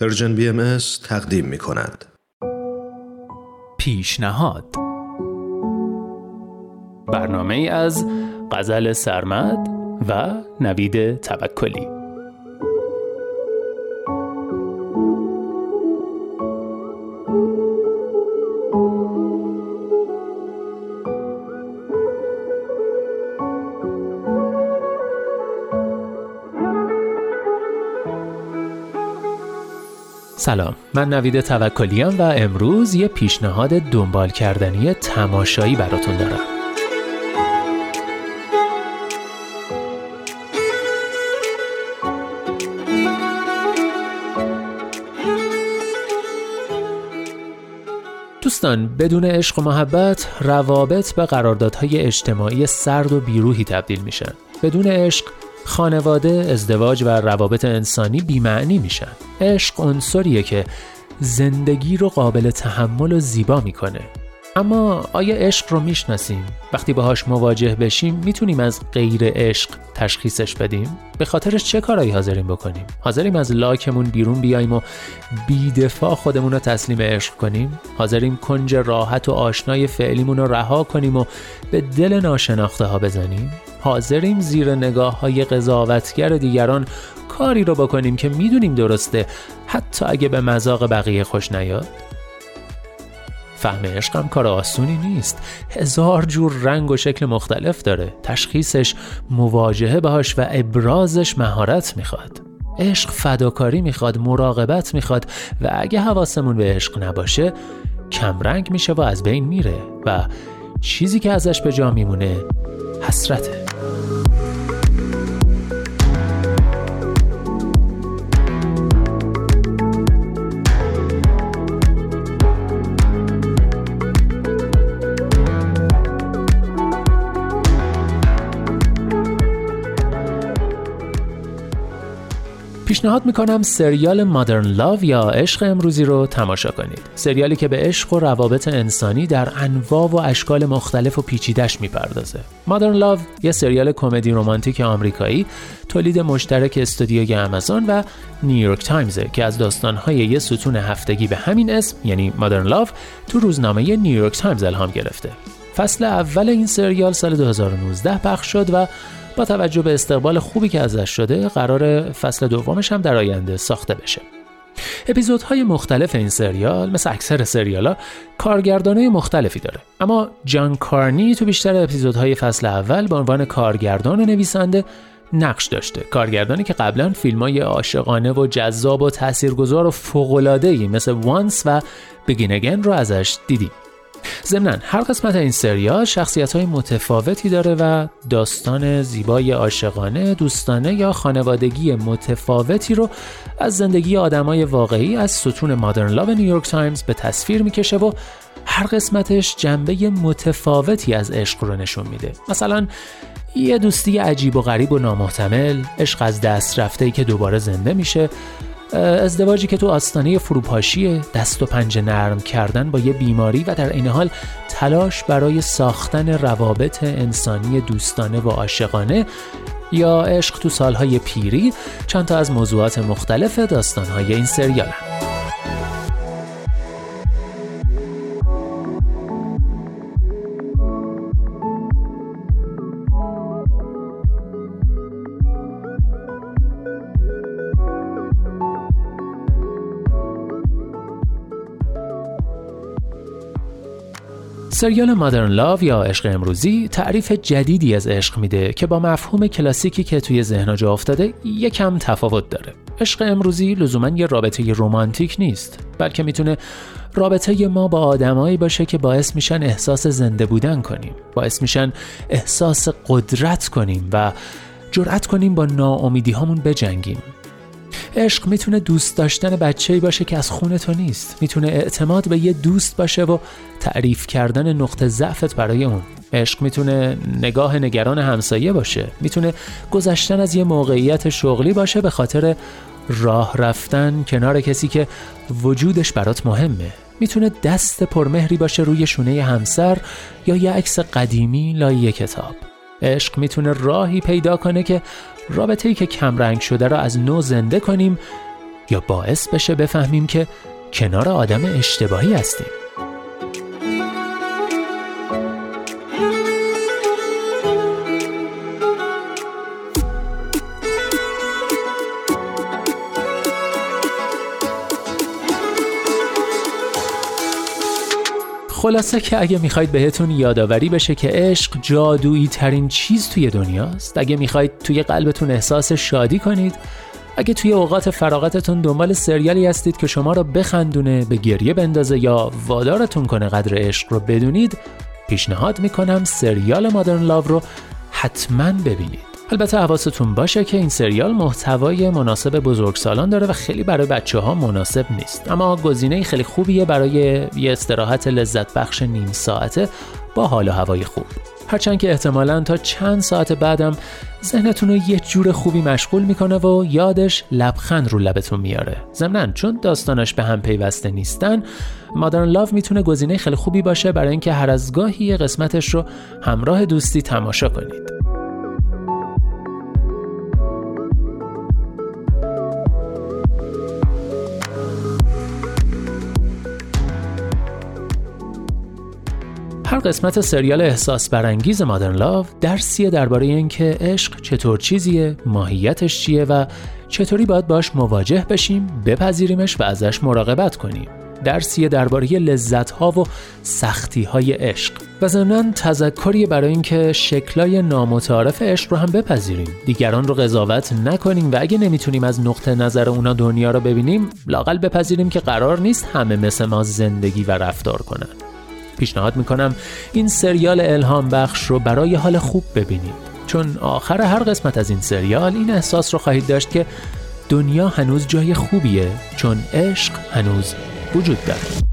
پرژن بی ام تقدیم می کند. پیشنهاد برنامه از غزل سرمد و نوید توکلی سلام. من نوید توکلیم و امروز یه پیشنهاد دنبال کردنی تماشایی براتون دارم. دوستان بدون عشق و محبت روابط به قراردادهای اجتماعی سرد و بیروهی تبدیل میشن. بدون عشق خانواده، ازدواج و روابط انسانی بیمعنی میشن. عشق عنصریه که زندگی رو قابل تحمل و زیبا می‌کنه. اما آیا عشق رو می‌شناسیم؟ وقتی باهاش مواجه بشیم می‌تونیم از غیر عشق تشخیصش بدیم؟ به خاطرش چه کارایی حاضریم بکنیم؟ حاضریم از لاکمون بیرون بیایم و بیدفاع خودمون رو تسلیم عشق کنیم؟ حاضریم کنج راحت و آشنای فعلیمون رو رها کنیم و به دل ناشناخته ها بزنیم؟ حاضریم زیر نگاه های قضاوتگر دیگران کاری رو بکنیم که می‌دونیم درسته. حتی اگه به مذاق بقیه خوش نیاد. فهم عشقم کار آسونی نیست. هزار جور رنگ و شکل مختلف داره. تشخیصش مواجهه باش و ابرازش مهارت می‌خواد. عشق فداکاری می‌خواد مراقبت می‌خواد و اگه حواسمون به عشق نباشه کمرنگ میشه و از بین میره و چیزی که ازش به جا میمونه حسرته. پیشنهاد می‌کنم سریال مادرن لاو یا عشق امروزی رو تماشا کنید. سریالی که به عشق و روابط انسانی در انواع و اشکال مختلف و پیچیدش می‌پردازه. Modern Love یه سریال کمدی رمانتیک آمریکایی تولید مشترک استودیوی آمازون و نیویورک تایمز که از داستانهای یه ستون هفتگی به همین اسم یعنی Modern Love تو روزنامه نیویورک تایمز الهام گرفته. فصل اول این سریال سال 2019 پخش شد و با توجه به استقبال خوبی که ازش شده قرار فصل دومش هم در آینده ساخته بشه. اپیزودهای مختلف این سریال مثل اکثر سریالا کارگردانه مختلفی داره. اما جان کارنی تو بیشتر اپیزودهای فصل اول به عنوان کارگردان و نویسنده نقش داشته. کارگردانی که قبلا فیلم های عاشقانه و جذاب و تاثیرگذار و فوق‌العاده‌ای مثل وانس و بگین رو ازش دیدیم. ضمنا هر قسمت این سریال شخصیت های متفاوتی داره و داستان زیبای عاشقانه دوستانه یا خانوادگی متفاوتی رو از زندگی آدمای واقعی از ستون مادرن لاو نیویورک تایمز به تصویر می‌کشه و هر قسمتش جنبه متفاوتی از عشق رو نشون میده. مثلا یه دوستی عجیب و غریب و نامحتمل عشق از دست رفته که دوباره زنده میشه ازدواجی که تو آستانه فروپاشی دست و پنجه نرم کردن با یه بیماری و در این حال تلاش برای ساختن روابط انسانی دوستانه و عاشقانه یا عشق تو سالهای پیری چند تا از موضوعات مختلف داستانهای این سریال هم. سریال مادرن لاو یا عشق امروزی تعریف جدیدی از عشق میده که با مفهوم کلاسیکی که توی ذهن جا افتاده یکم تفاوت داره. عشق امروزی لزوما یه رابطه رمانتیک نیست، بلکه می‌تونه رابطه ما با آدمایی باشه که باعث میشن احساس زنده بودن کنیم، باعث میشن احساس قدرت کنیم و جرأت کنیم با ناامیدی هامون بجنگیم. عشق می‌تونه دوست داشتن بچه‌ای باشه که از خون تو نیست. می‌تونه اعتماد به یه دوست باشه و تعریف کردن نقطه ضعفت برای اون. عشق می‌تونه نگاه نگران همسایه باشه. می‌تونه گذشتن از یه موقعیت شغلی باشه به خاطر راه رفتن کنار کسی که وجودش برات مهمه. می‌تونه دست پرمهری باشه روی شونه همسر یا یه عکس قدیمی لای کتاب. عشق می‌تونه راهی پیدا کنه که رابطه ای که کمرنگ شده را از نو زنده کنیم یا باعث بشه بفهمیم که کنار آدم اشتباهی هستیم. خلاصه که اگه می‌خواید بهتون یادآوری بشه که عشق جادویی ترین چیز توی دنیاست. اگه می‌خواید توی قلبتون احساس شادی کنید اگه توی اوقات فراغتتون دنبال سریالی هستید که شما رو بخندونه به گریه بندازه یا وادارتون کنه قدر عشق رو بدونید پیشنهاد می‌کنم سریال مادرن لاو رو حتما ببینید. البته حواستون باشه که این سریال محتوای مناسب بزرگسالان داره و خیلی برای بچه ها مناسب نیست. اما گزینه خیلی خوبیه برای یه استراحت لذت بخش نیم ساعته با حال و هوای خوب. هرچند که احتمالا تا چند ساعت بعدم ذهنتون رو یه جور خوبی مشغول می‌کنه و یادش لبخند رو لبتون میاره. ضمنا چون داستاناش به هم پیوسته نیستن مادرن لاف می‌تونه گزینه خیلی خوبی باشه برای اینکه هر از گاهی قسمتش رو همراه دوستی تماشا کنید. هر قسمت سریال احساس برانگیز مادرن لاو درسیه درباره اینکه عشق چطور چیزیه، ماهیتش چیه و چطوری باید باش مواجه بشیم، بپذیریمش و ازش مراقبت کنیم. درسیه درباره لذت ها و سختی های عشق. و ضمنا تذکری برای اینکه شکلای نامتعارف عشق رو هم بپذیریم. دیگران رو قضاوت نکنیم و اگه نمی‌تونیم از نقطه نظر اونا دنیا رو ببینیم لاقل بپذیریم که قرار نیست همه مثل ما زندگی و رفتار کنن. پیشنهاد می‌کنم این سریال الهام بخش رو برای حال خوب ببینید. چون آخر هر قسمت از این سریال این احساس رو خواهید داشت که دنیا هنوز جای خوبیه چون عشق هنوز وجود داره.